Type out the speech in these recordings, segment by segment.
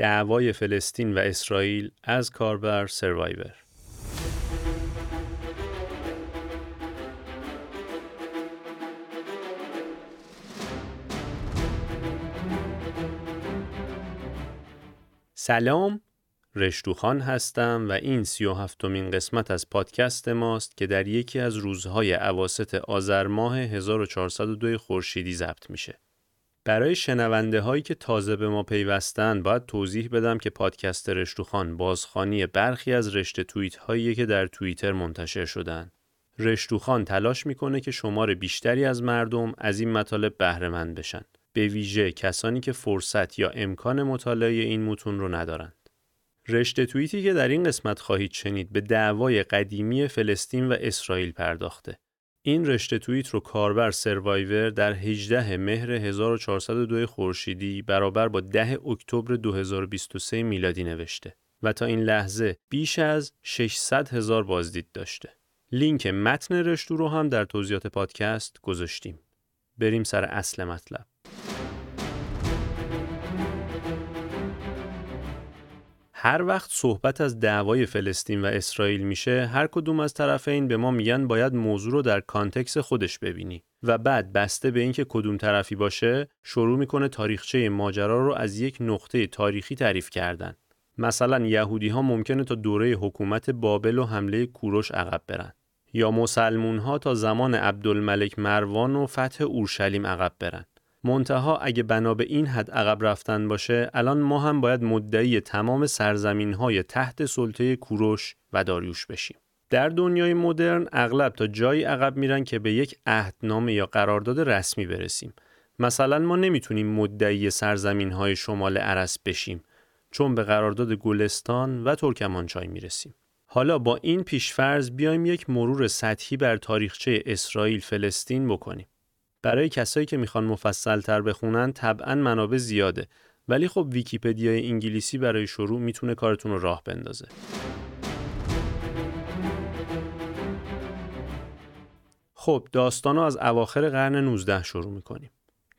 دعوای فلسطین و اسرائیل از کاربر سروایور سلام رشتوخان هستم و این سی و هفتمین قسمت از پادکست ماست که در یکی از روزهای عواست آذر ماه 1402 خورشیدی ضبط میشه. برای شنونده هایی که تازه به ما پیوستن باید توضیح بدم که پادکست رشتوخان بازخانی برخی از رشته توییت هایی که در توییتر منتشر شدن. رشتوخان تلاش می‌کنه که شمار بیشتری از مردم از این مطالب بهره مند بشن. به ویژه کسانی که فرصت یا امکان مطالعه این متون رو ندارند. رشته توییتی که در این قسمت خواهید شنید به دعوای قدیمی فلسطین و اسرائیل پرداخته. این رشته توییت رو کاربر سروایور در 18 مهر 1402 خورشیدی برابر با 10 اکتبر 2023 میلادی نوشته و تا این لحظه بیش از 600 هزار بازدید داشته. لینک متن رشته رو هم در توضیحات پادکست گذاشتیم. بریم سر اصل مطلب. هر وقت صحبت از دعوای فلسطین و اسرائیل میشه هر کدوم از طرفین به ما میگن باید موضوع رو در context خودش ببینی. و بعد بسته به اینکه کدوم طرفی باشه شروع می‌کنه تاریخچه ماجرا رو از یک نقطه تاریخی تعریف کردن. مثلا یهودی ها ممکنه تا دوره حکومت بابل و حمله کوروش عقب برن. یا مسلمون ها تا زمان عبدالملک مروان و فتح اورشلیم عقب برن. منتها اگه بنا به این حد عقب رفتن باشه الان ما هم باید مدعی تمام سرزمین های تحت سلطه کوروش و داریوش بشیم. در دنیای مدرن اغلب تا جایی عقب میرن که به یک عهدنامه یا قرارداد رسمی برسیم. مثلا ما نمی‌تونیم مدعی سرزمین های شمال عرس بشیم چون به قرارداد گلستان و ترکمانچای می‌رسیم. حالا با این پیشفرض بیایم یک مرور سطحی بر تاریخچه اسرائیل فلسطین بکنیم. برای کسایی که می‌خوان مفصل تر بخونن طبعا منابع زیاده ولی خب ویکیپدیای انگلیسی برای شروع می‌تونه کارتون رو راه بندازه. خب داستان از اواخر قرن 19 شروع می‌کنیم.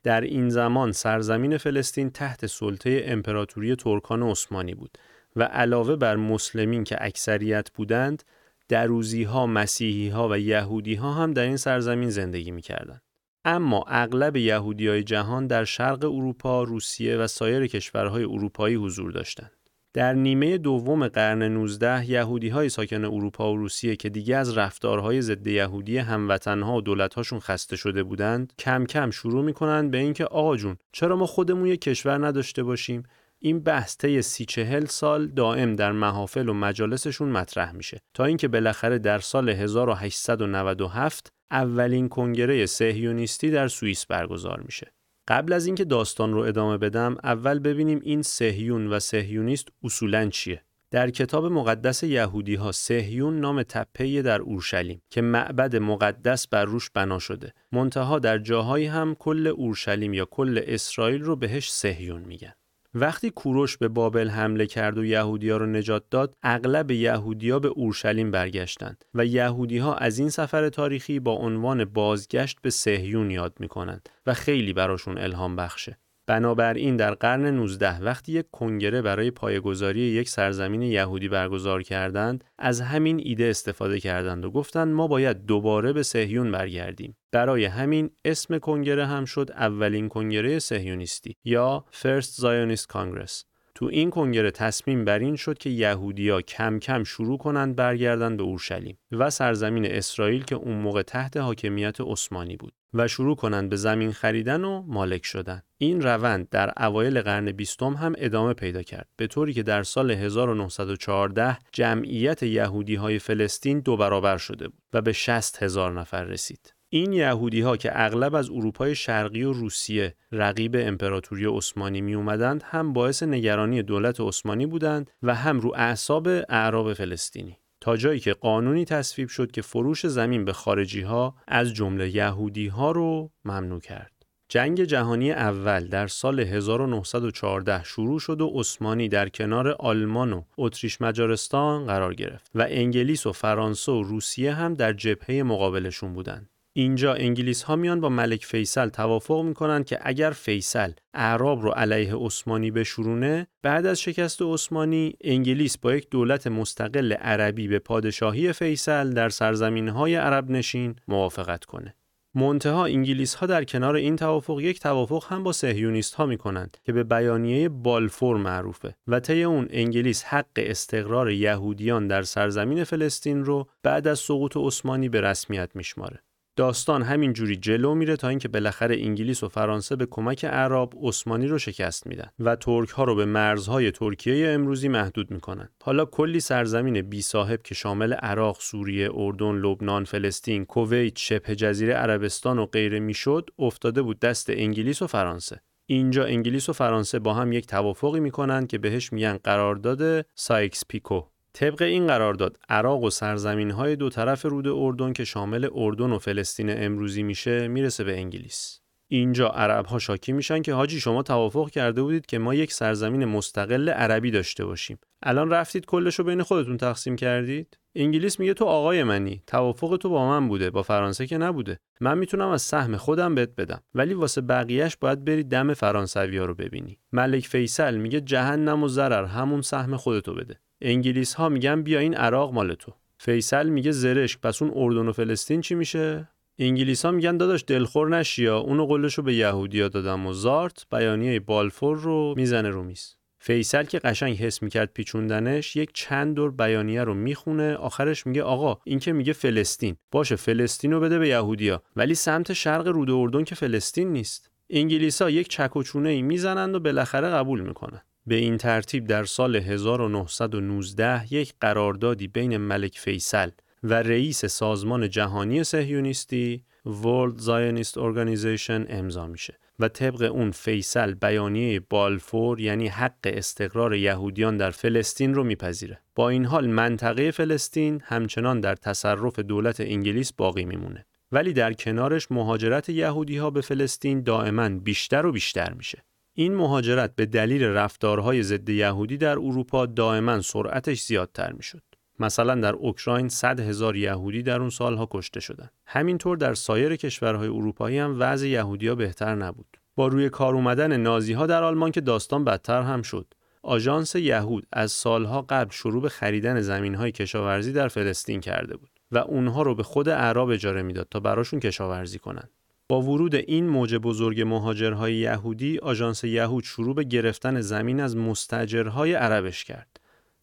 در این زمان سرزمین فلسطین تحت سلطه امپراتوری ترکان عثمانی بود و علاوه بر مسلمین که اکثریت بودند دروزی ها، مسیحی ها و یهودی ها هم در این سرزمین زندگی می‌کردند. اما اغلب های جهان در شرق اروپا، روسیه و سایر کشورهای اروپایی حضور داشتند. در نیمه دوم قرن 19 یهودی های ساکن اروپا و روسیه که دیگه از رفتارهای ضد یهودی هموطنها و دولتهاشون خسته شده بودند کم کم شروع می‌کنند به اینکه آقا جون چرا ما خودمون یک کشور نداشته باشیم این بحث طی سی چهل سال دائم در محافل و مجالسشون مطرح میشه تا اینکه بالاخره در سال 1897 اولین کنگره سهیونیستی در سوئیس برگزار میشه. قبل از اینکه داستان رو ادامه بدم اول ببینیم این سهیون و سهیونیست اصولا چیه. در کتاب مقدس یهودی ها سهیون نام تپه در اورشلیم که معبد مقدس بر روش بنا شده. منتها در جاهایی هم کل اورشلیم یا کل اسرائیل رو بهش سهیون میگن. وقتی کوروش به بابل حمله کرد و یهودیا رو نجات داد اغلب یهودیا به اورشلیم برگشتند و یهودی ها از این سفر تاریخی با عنوان بازگشت به سهیون یاد می‌کنند و خیلی براشون الهام بخشه. بنابراین در قرن 19 وقتی یک کنگره برای پایگذاری یک سرزمین یهودی برگزار کردند از همین ایده استفاده کردند و گفتند ما باید دوباره به سهیون برگردیم. برای همین اسم کنگره هم شد اولین کنگره سهیونیستی یا First Zionist Congress تو این کنگره تصمیم بر این شد که یهودیا کم کم شروع کنند برگردند به اورشلیم و سرزمین اسرائیل که اون موقع تحت حاکمیت عثمانی بود و شروع کنند به زمین خریدن و مالک شدن. این روند در اوایل قرن بیستم هم ادامه پیدا کرد به طوری که در سال 1914 جمعیت یهودی های فلسطین دو برابر شده بود و به 60 هزار نفر رسید. این یهودی ها که اغلب از اروپای شرقی و روسیه رقیب امپراتوری عثمانی می اومدند هم باعث نگرانی دولت عثمانی بودند و هم رو اعصاب اعراب فلسطینی تا جایی که قانونی تصویب شد که فروش زمین به خارجی ها از جمله یهودی ها رو ممنوع کرد. جنگ جهانی اول در سال 1914 شروع شد و عثمانی در کنار آلمان و اتریش مجارستان قرار گرفت و انگلیس و فرانسه و روسیه هم در جبهه مقابلشون بودند. اینجا انگلیس ها میان با ملک فیصل توافق می‌کنن که اگر فیصل اعراب رو علیه عثمانی بشورونه بعد از شکست عثمانی انگلیس با یک دولت مستقل عربی به پادشاهی فیصل در سرزمین های عرب نشین موافقت کنه. منتها انگلیس ها در کنار این توافق یک توافق هم با صهیونیست ها می کنند که به بیانیه بالفور معروفه و طی اون انگلیس حق استقرار یهودیان در سرزمین فلسطین رو بعد از سقوط عثمانی به رسمیت میشماره. داستان همین جوری جلو میره تا اینکه بالاخره انگلیس و فرانسه به کمک عرب عثمانی رو شکست میدن و ترک ها رو به مرزهای ترکیه امروزی محدود می‌کنن. حالا کلی سرزمین بی صاحب که شامل عراق، سوریه، اردن، لبنان، فلسطین، کویت، شبه جزیره عربستان و غیره می‌شد افتاده بود دست انگلیس و فرانسه. اینجا انگلیس و فرانسه با هم یک توافقی می‌کنن که بهش میگن قرارداد سایکس پیکو طبق این قرارداد عراق و سرزمین های دو طرف رود اردن که شامل اردن و فلسطین امروزی میشه می‌رسه به انگلیس. اینجا عرب ها شاکی میشن که حاجی شما توافق کرده بودید که ما یک سرزمین مستقل عربی داشته باشیم. الان رفتید کلش رو بین خودتون تقسیم کردید؟ انگلیس میگه تو آقای منی توافق تو با من بوده با فرانسه که نبوده من می‌تونم از سهم خودم بهت بدم ولی واسه بقیهش باید بری دم فرانسویا رو ببینی ملک فیصل میگه جهنم و ضرر همون سهم خودتو بده انگلیس ها میگن بیا این عراق مال تو. فیصل میگه زرشک پس اون اردن و فلسطین چی میشه؟ انگلیس ها میگن داداش دلخور نشیا اونو قلش رو به یهودیا دادم و زارت بیانیه بالفور رو می‌زنه رو میز. فیصل که قشنگ حس می‌کرد پیچوندنش یک چند دور بیانیه رو می‌خونه آخرش میگه آقا این که میگه فلسطین. باشه فلسطین رو بده به یهودیا ولی سمت شرق رود اردن که فلسطین نیست. انگلیسا یک چک ای می‌زنند و بالاخره قبول می‌کنن. به این ترتیب در سال 1919 یک قراردادی بین ملک فیصل و رئیس سازمان جهانی سهیونیستی World Zionist Organization امضا میشه و طبق اون فیصل بیانیه بالفور یعنی حق استقرار یهودیان در فلسطین رو میپذیره. با این حال منطقه فلسطین همچنان در تصرف دولت انگلیس باقی میمونه. ولی در کنارش مهاجرت یهودی ها به فلسطین دائما بیشتر و بیشتر میشه. این مهاجرت به دلیل رفتارهای ضد یهودی در اروپا دائما سرعتش زیادتر می‌شد. مثلا در اوکراین 100 هزار یهودی در اون سالها کشته شدند. همینطور در سایر کشورهای اروپایی هم وضع یهودیا بهتر نبود. با روی کار اومدن نازی ها در آلمان که داستان بدتر هم شد. آژانس یهود از سالها قبل شروع به خریدن زمین های کشاورزی در فلسطین کرده بود و اونها رو به خود اعراب اجاره می‌داد تا براشون کشاورزی کنند. با ورود این موج بزرگ مهاجرهای یهودی آژانس یهود شروع به گرفتن زمین از مستجرهای عربش کرد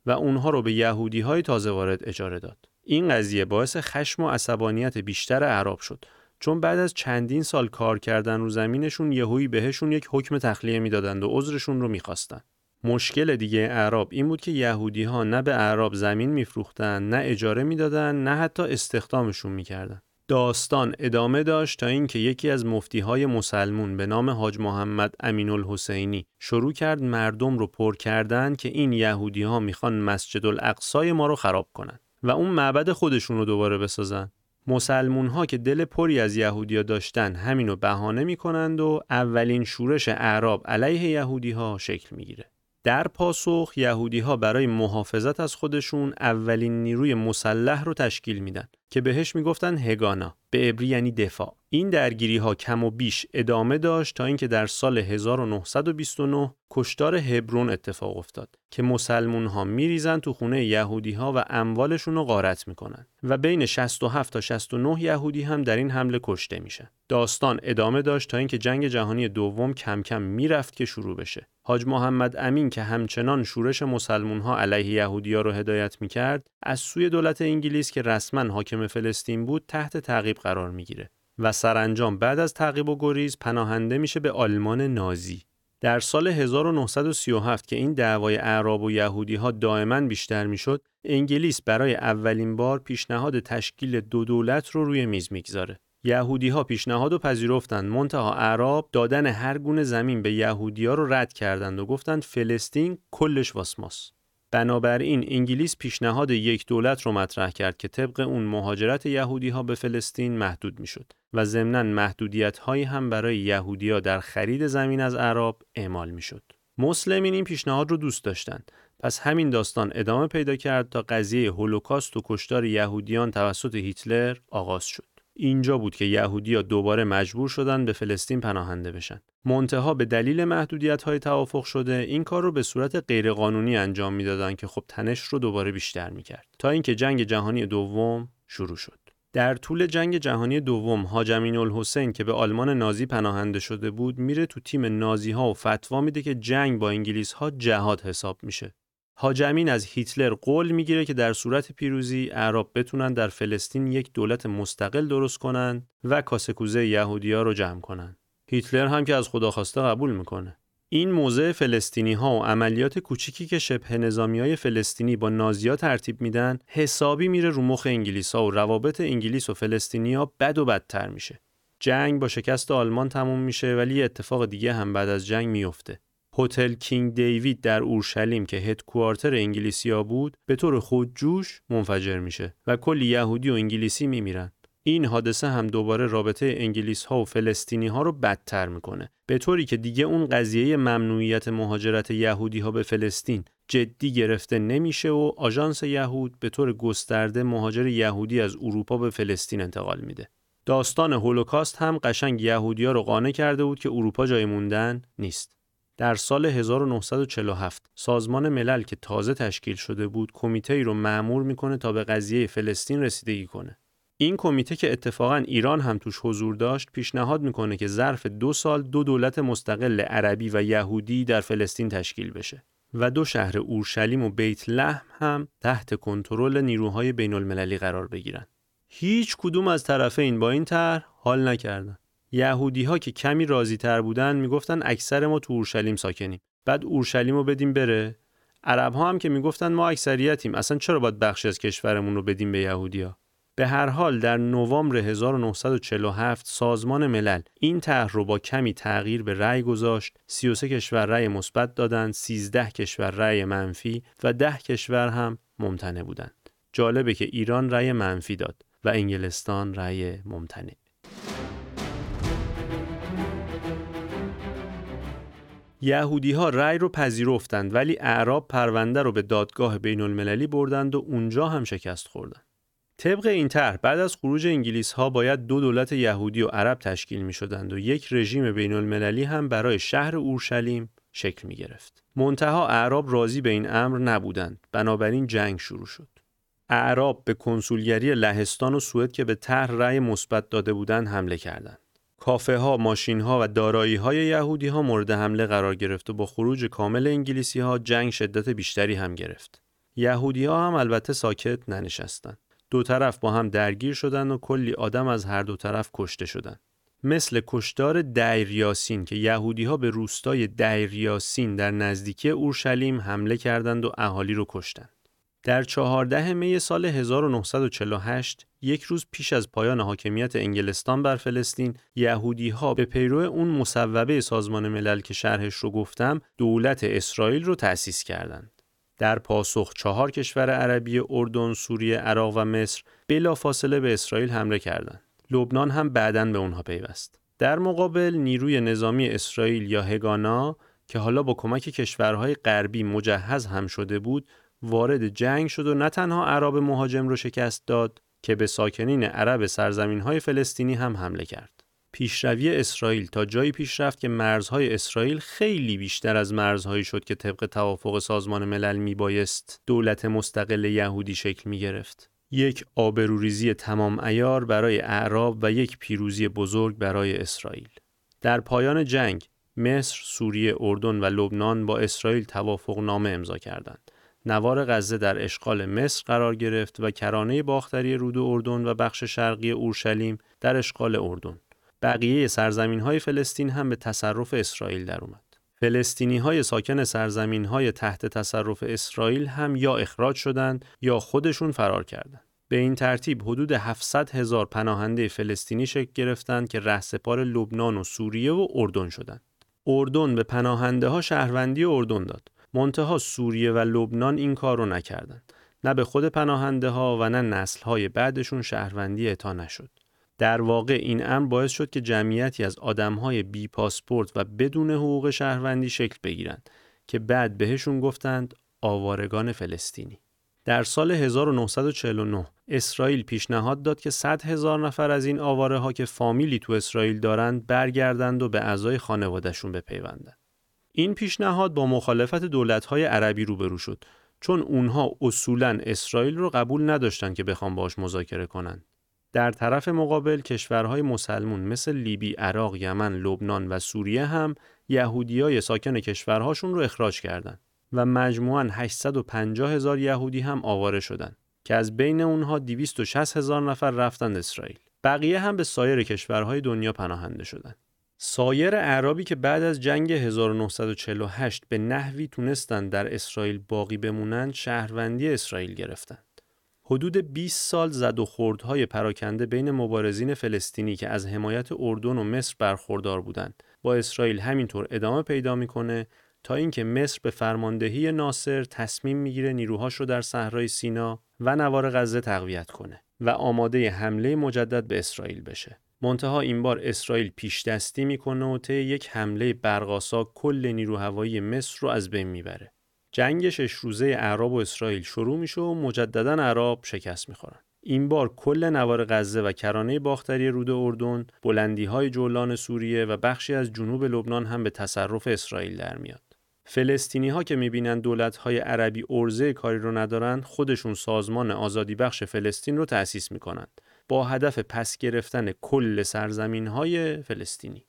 و اونها رو به یهودی های تازه وارد اجاره داد. این قضیه باعث خشم و عصبانیت بیشتر اعراب شد چون بعد از چندین سال کار کردن رو زمینشون یهویی بهشون یک حکم تخلیه می‌دادند و عذرشون رو می‌خواستن. مشکل دیگه اعراب این بود که یهودی ها نه به اعراب زمین میفروختن نه اجاره می‌دادن نه حتی استخدامشون می‌کردن. داستان ادامه داشت تا اینکه یکی از مفتیهای مسلمون به نام حاج محمد امین الحسینی شروع کرد مردم رو پر کردن که این یهودی ها می‌خوان مسجد الاقصای ما رو خراب کنن و اون معبد خودشون رو دوباره بسازن. مسلمون ها که دل پری از یهودیا داشتن همینو بهانه می‌کنند و اولین شورش اعراب علیه یهودی ها شکل می‌گیره. در پاسخ یهودی ها برای محافظت از خودشون اولین نیروی مسلح رو تشکیل میدن. که بهش می‌گفتن هگانا به عبری یعنی دفاع. این درگیری ها کم و بیش ادامه داشت تا اینکه در سال 1929 کشتار هبرون اتفاق افتاد که مسلمون ها میریزن تو خونه یهودی ها و اموالشون رو غارت می‌کنن و بین 67 تا 69 یهودی هم در این حمله کشته میشن داستان ادامه داشت تا اینکه جنگ جهانی دوم کم کم می‌رفت که شروع بشه. حاج محمد امین که همچنان شورش مسلمون ها علیه یهودی ها رو هدایت می‌کرد از سوی دولت انگلیس که رسما حاکم فلسطین بود تحت تعقیب قرار می‌گیره و سرانجام بعد از تعقیب و گریز پناهنده میشه به آلمان نازی. در سال 1937 که این دعوای اعراب و یهودی ها دائما بیشتر می‌شد انگلیس برای اولین بار پیشنهاد تشکیل دو دولت رو روی میز می‌گذاره. یهودی ها پیشنهاد و پذیرفتند منتها اعراب دادن هر گونه زمین به یهودی ها رو رد کردند و گفتند فلسطین کلش واسماس بنابراین انگلیس پیشنهاد یک دولت رو مطرح کرد که طبق اون مهاجرت یهودی ها به فلسطین محدود می‌شد و ضمناً محدودیت هایی هم برای یهودی ها در خرید زمین از عرب اعمال می‌شد. مسلمین این پیشنهاد رو دوست داشتند پس همین داستان ادامه پیدا کرد تا قضیه هولوکاست و کشتار یهودیان توسط هیتلر آغاز شد. اینجا بود که یهودیا دوباره مجبور شدن به فلسطین پناهنده بشن. منتها به دلیل محدودیت های توافق شده این کار رو به صورت غیرقانونی انجام می‌دادن که خب تنش رو دوباره بیشتر می‌کرد تا اینکه جنگ جهانی دوم شروع شد. در طول جنگ جهانی دوم هاجمین الحسین که به آلمان نازی پناهنده شده بود میره تو تیم نازی ها و فتوا میده که جنگ با انگلیس ها جهاد حساب میشه. هاجمین از هیتلر قول می‌گیره که در صورت پیروزی اعراب بتونن در فلسطین یک دولت مستقل درست کنن و کاسکوزه یهودیا رو جمع کنن. هیتلر هم که از خدا خواسته قبول می‌کنه. این موضع فلسطینی ها و عملیات کوچیکی که شبه نظامی های فلسطینی با نازیا ترتیب میدن حسابی میره رو مخ انگلیس ها و روابط انگلیس و فلسطینی ها بد و بدتر میشه. جنگ با شکست آلمان تموم میشه ولی اتفاق دیگه هم بعد از جنگ میفته. هتل کینگ دیوید در اورشلیم که هدکوارتر انگلیسیا بود به طور خودجوش منفجر میشه و کلی یهودی و انگلیسی میمیرن. این حادثه هم دوباره رابطه انگلیس ها و فلسطینی ها رو بدتر می‌کنه. به طوری که دیگه اون قضیه ممنوعیت مهاجرت یهودی ها به فلسطین جدی گرفته نمیشه و آژانس یهود به طور گسترده مهاجر یهودی از اروپا به فلسطین انتقال میده. داستان هولوکاست هم قشنگ یهودیا رو قانع کرده بود که اروپا جای موندن نیست. در سال 1947 سازمان ملل که تازه تشکیل شده بود کمیته ای رو معمور می‌کنه تا به قضیه فلسطین رسیدگی کنه. این کمیته که اتفاقا ایران هم توش حضور داشت پیشنهاد می‌کنه که ظرف دو سال دو دولت مستقل عربی و یهودی در فلسطین تشکیل بشه و دو شهر اورشلیم و بیت لحم هم تحت کنترل نیروهای بین المللی قرار بگیرن. هیچ کدوم از طرفین با این طرح حال نکردن. یهودی ها که کمی راضی تر بودن می‌گفتن اکثر ما تو اورشلیم ساکنیم. بعد اورشلیم رو بدیم بره. عرب ها هم که می‌گفتن ما اکثریتیم. اصلا چرا باید بخشی از کشورمون رو بدیم به یهودیا به هر حال در نوامبر 1947 سازمان ملل این طرح رو با کمی تغییر به رأی گذاشت. 33 کشور رأی مثبت دادند 13 کشور رأی منفی و 10 کشور هم ممتنع بودند. جالبه که ایران رأی منفی داد و انگلستان رأی ممتنع. یهودی ها رأی رو پذیرفتند ولی اعراب پرونده رو به دادگاه بین المللی بردند و اونجا هم شکست خوردند. طبق این طرح بعد از خروج انگلیس ها باید دو دولت یهودی و عرب تشکیل می شدند و یک رژیم بین المللی هم برای شهر اورشلیم شکل می گرفت. منتها اعراب راضی به این امر نبودند بنابراین جنگ شروع شد. اعراب به کنسولگری لهستان و سوئد که به طرح رأی مثبت داده بودند حمله کردند. کافه ها، ماشین ها و دارایی های یهودی ها مورد حمله قرار گرفت و با خروج کامل انگلیسی ها جنگ شدت بیشتری هم گرفت. یهودی ها هم البته ساکت ننشستند. دو طرف با هم درگیر شدند و کلی آدم از هر دو طرف کشته شدند. مثل کشتار دیریاسین که یهودی ها به روستای دیریاسین در نزدیکی اورشلیم حمله کردند و اهالی رو کشتند. در 14 می سال 1948 یک روز پیش از پایان حاکمیت انگلستان بر فلسطین یهودی ها به پیرو اون مصوبه سازمان ملل که شرحش رو گفتم دولت اسرائیل رو تأسیس کردند. در پاسخ چهار کشور عربی اردن، سوریه، عراق و مصر بلافاصله به اسرائیل حمله کردند. لبنان هم بعداً به اونها پیوست. در مقابل نیروی نظامی اسرائیل یا هگانا که حالا با کمک کشورهای غربی مجهز هم شده بود وارد جنگ شد و نه تنها عرب مهاجم رو شکست داد که به ساکنین عرب سرزمین های فلسطینی هم حمله کرد. پیشروی اسرائیل تا جایی پیش رفت که مرزهای اسرائیل خیلی بیشتر از مرزهایی شد که طبق توافق سازمان ملل می بایست دولت مستقل یهودی شکل می گرفت. یک آبروریزی تمام ایار برای اعراب و یک پیروزی بزرگ برای اسرائیل. در پایان جنگ مصر، سوریه، اردن و لبنان با اسرائیل توافق نامه امضا کردند. نوار غزه در اشغال مصر قرار گرفت و کرانه باختری رود اردن و بخش شرقی اورشلیم در اشغال اردن. بقیه سرزمین های فلسطین هم به تصرف اسرائیل در اومد. فلسطینی های ساکن سرزمین های تحت تصرف اسرائیل هم یا اخراج شدند یا خودشون فرار کردند. به این ترتیب حدود 700 هزار پناهنده فلسطینی شکل گرفتند که رهسپار لبنان و سوریه و اردن شدند. اردن به پناهنده ها شهروندی اردن داد. منتها سوریه و لبنان این کار رو نکردند. نه به خود پناهنده ها و نه نسل های بعدشون شهروندی اعطا نشد. در واقع این امر باعث شد که جمعیتی از آدم های بی پاسپورت و بدون حقوق شهروندی شکل بگیرند که بعد بهشون گفتند آوارگان فلسطینی. در سال 1949 اسرائیل پیشنهاد داد که 100 هزار نفر از این آواره ها که فامیلی تو اسرائیل دارند برگردند و به اعضای خانوادهشون بپیوندند. این پیشنهاد با مخالفت دولت‌های عربی روبرو شد چون اونها اصولا اسرائیل رو قبول نداشتند که بخوام باش مذاکره کنند. در طرف مقابل کشورهای مسلمون مثل لیبی، عراق، یمن، لبنان و سوریه هم یهودیای ساکن کشورهاشون رو اخراج کردند و مجموعاً 850 هزار یهودی هم آواره شدند که از بین اونها 260 هزار نفر رفتند اسرائیل. بقیه هم به سایر کشورهای دنیا پناهنده شدند. سایر اعرابی که بعد از جنگ 1948 به نحوی تونستند در اسرائیل باقی بمونند شهروندی اسرائیل گرفتند. حدود 20 سال زد و خوردهای پراکنده بین مبارزین فلسطینی که از حمایت اردن و مصر برخوردار بودند با اسرائیل همینطور ادامه پیدا می‌کنه تا اینکه مصر به فرماندهی ناصر تصمیم می‌گیره نیروهاش رو در صحرای سینا و نوار غزه تقویت کنه و آماده حمله مجدد به اسرائیل بشه. منتها این بار اسرائیل پیش دستی می‌کنه و طی یک حمله برقاسا کل نیرو هوایی مصر رو از بین می‌بره. جنگ شش روزه اعراب و اسرائیل شروع میشه و مجددا اعراب شکست می‌خورن. این بار کل نوار غزه و کرانه باختری رود اردن، بلندی های جولان سوریه و بخشی از جنوب لبنان هم به تصرف اسرائیل در میاد. فلسطینی ها که می‌بینن دولت های عربی ارزه کاری رو ندارن خودشون سازمان آزادی بخش فلسطین رو تأسیس می‌کنند با هدف پس گرفتن کل سرزمین های فلسطینی.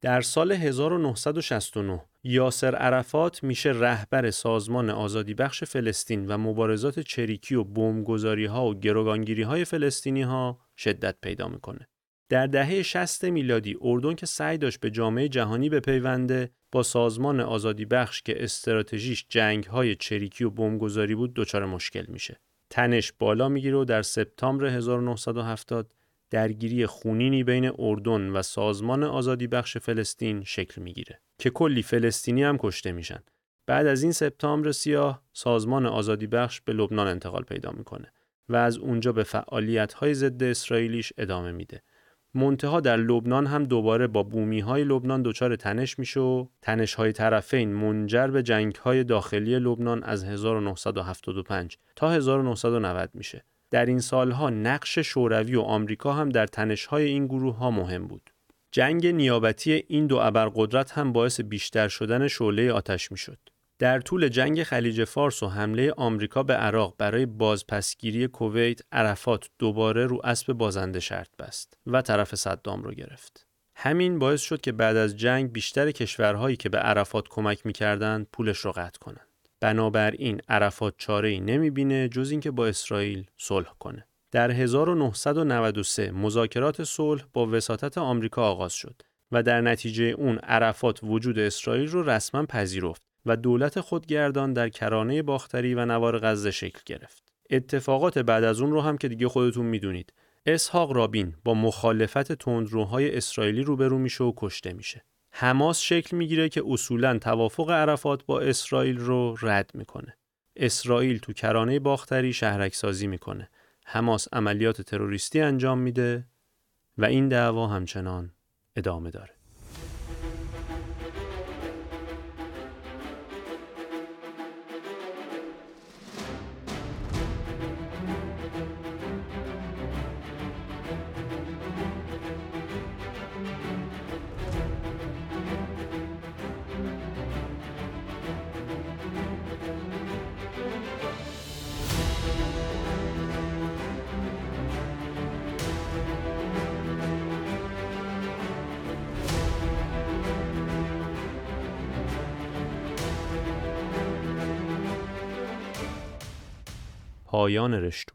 در سال 1969 یاسر عرفات میشه رهبر سازمان آزادی بخش فلسطین و مبارزات چریکی و بمبگذاری ها و گروگانگیری های فلسطینی ها شدت پیدا می‌کنه. در دهه 60 میلادی اردن که سعی داشت به جامعه جهانی بپیونده با سازمان آزادی بخش که استراتژیش جنگ های چریکی و بمبگذاری بود دچار مشکل میشه. تنش بالا می‌گیره و در سپتامبر 1970 درگیری خونینی بین اردن و سازمان آزادی بخش فلسطین شکل می‌گیره که کلی فلسطینی هم کشته میشن. بعد از این سپتامبر سیاه سازمان آزادی بخش به لبنان انتقال پیدا می‌کنه و از اونجا به فعالیت های ضد اسرائیلیش ادامه میده. منتها در لبنان هم دوباره با بومی های لبنان دچار تنش میشه و تنش های طرفین منجر به جنگ های داخلی لبنان از 1975 تا 1990 میشه. در این سالها نقش شوروی و آمریکا هم در تنشهای این گروه ها مهم بود. جنگ نیابتی این دو ابرقدرت هم باعث بیشتر شدن شعله آتش می‌شد. در طول جنگ خلیج فارس و حمله آمریکا به عراق برای بازپسگیری کویت عرفات دوباره رو اسب بازنده شرط بست و طرف صدام رو گرفت. همین باعث شد که بعد از جنگ بیشتر کشورهایی که به عرفات کمک می‌کردند پولش رو قطع کنند. بنابراین عرفات چاره ای نمی‌بینه جز اینکه با اسرائیل صلح کنه. در 1993 مذاکرات صلح با وساطت آمریکا آغاز شد و در نتیجه اون عرفات وجود اسرائیل رو رسما پذیرفت و دولت خودگردان در کرانه باختری و نوار غزه شکل گرفت. اتفاقات بعد از اون رو هم که دیگه خودتون می‌دونید. اسحاق رابین با مخالفت تندروهای اسرائیلی روبرو میشه و کشته میشه. حماس شکل می‌گیره که اصولا توافق عرفات با اسرائیل رو رد می‌کنه. اسرائیل تو کرانه باختری شهرک سازی می‌کنه. حماس عملیات تروریستی انجام میده و این دعوا همچنان ادامه داره. پایان رشتو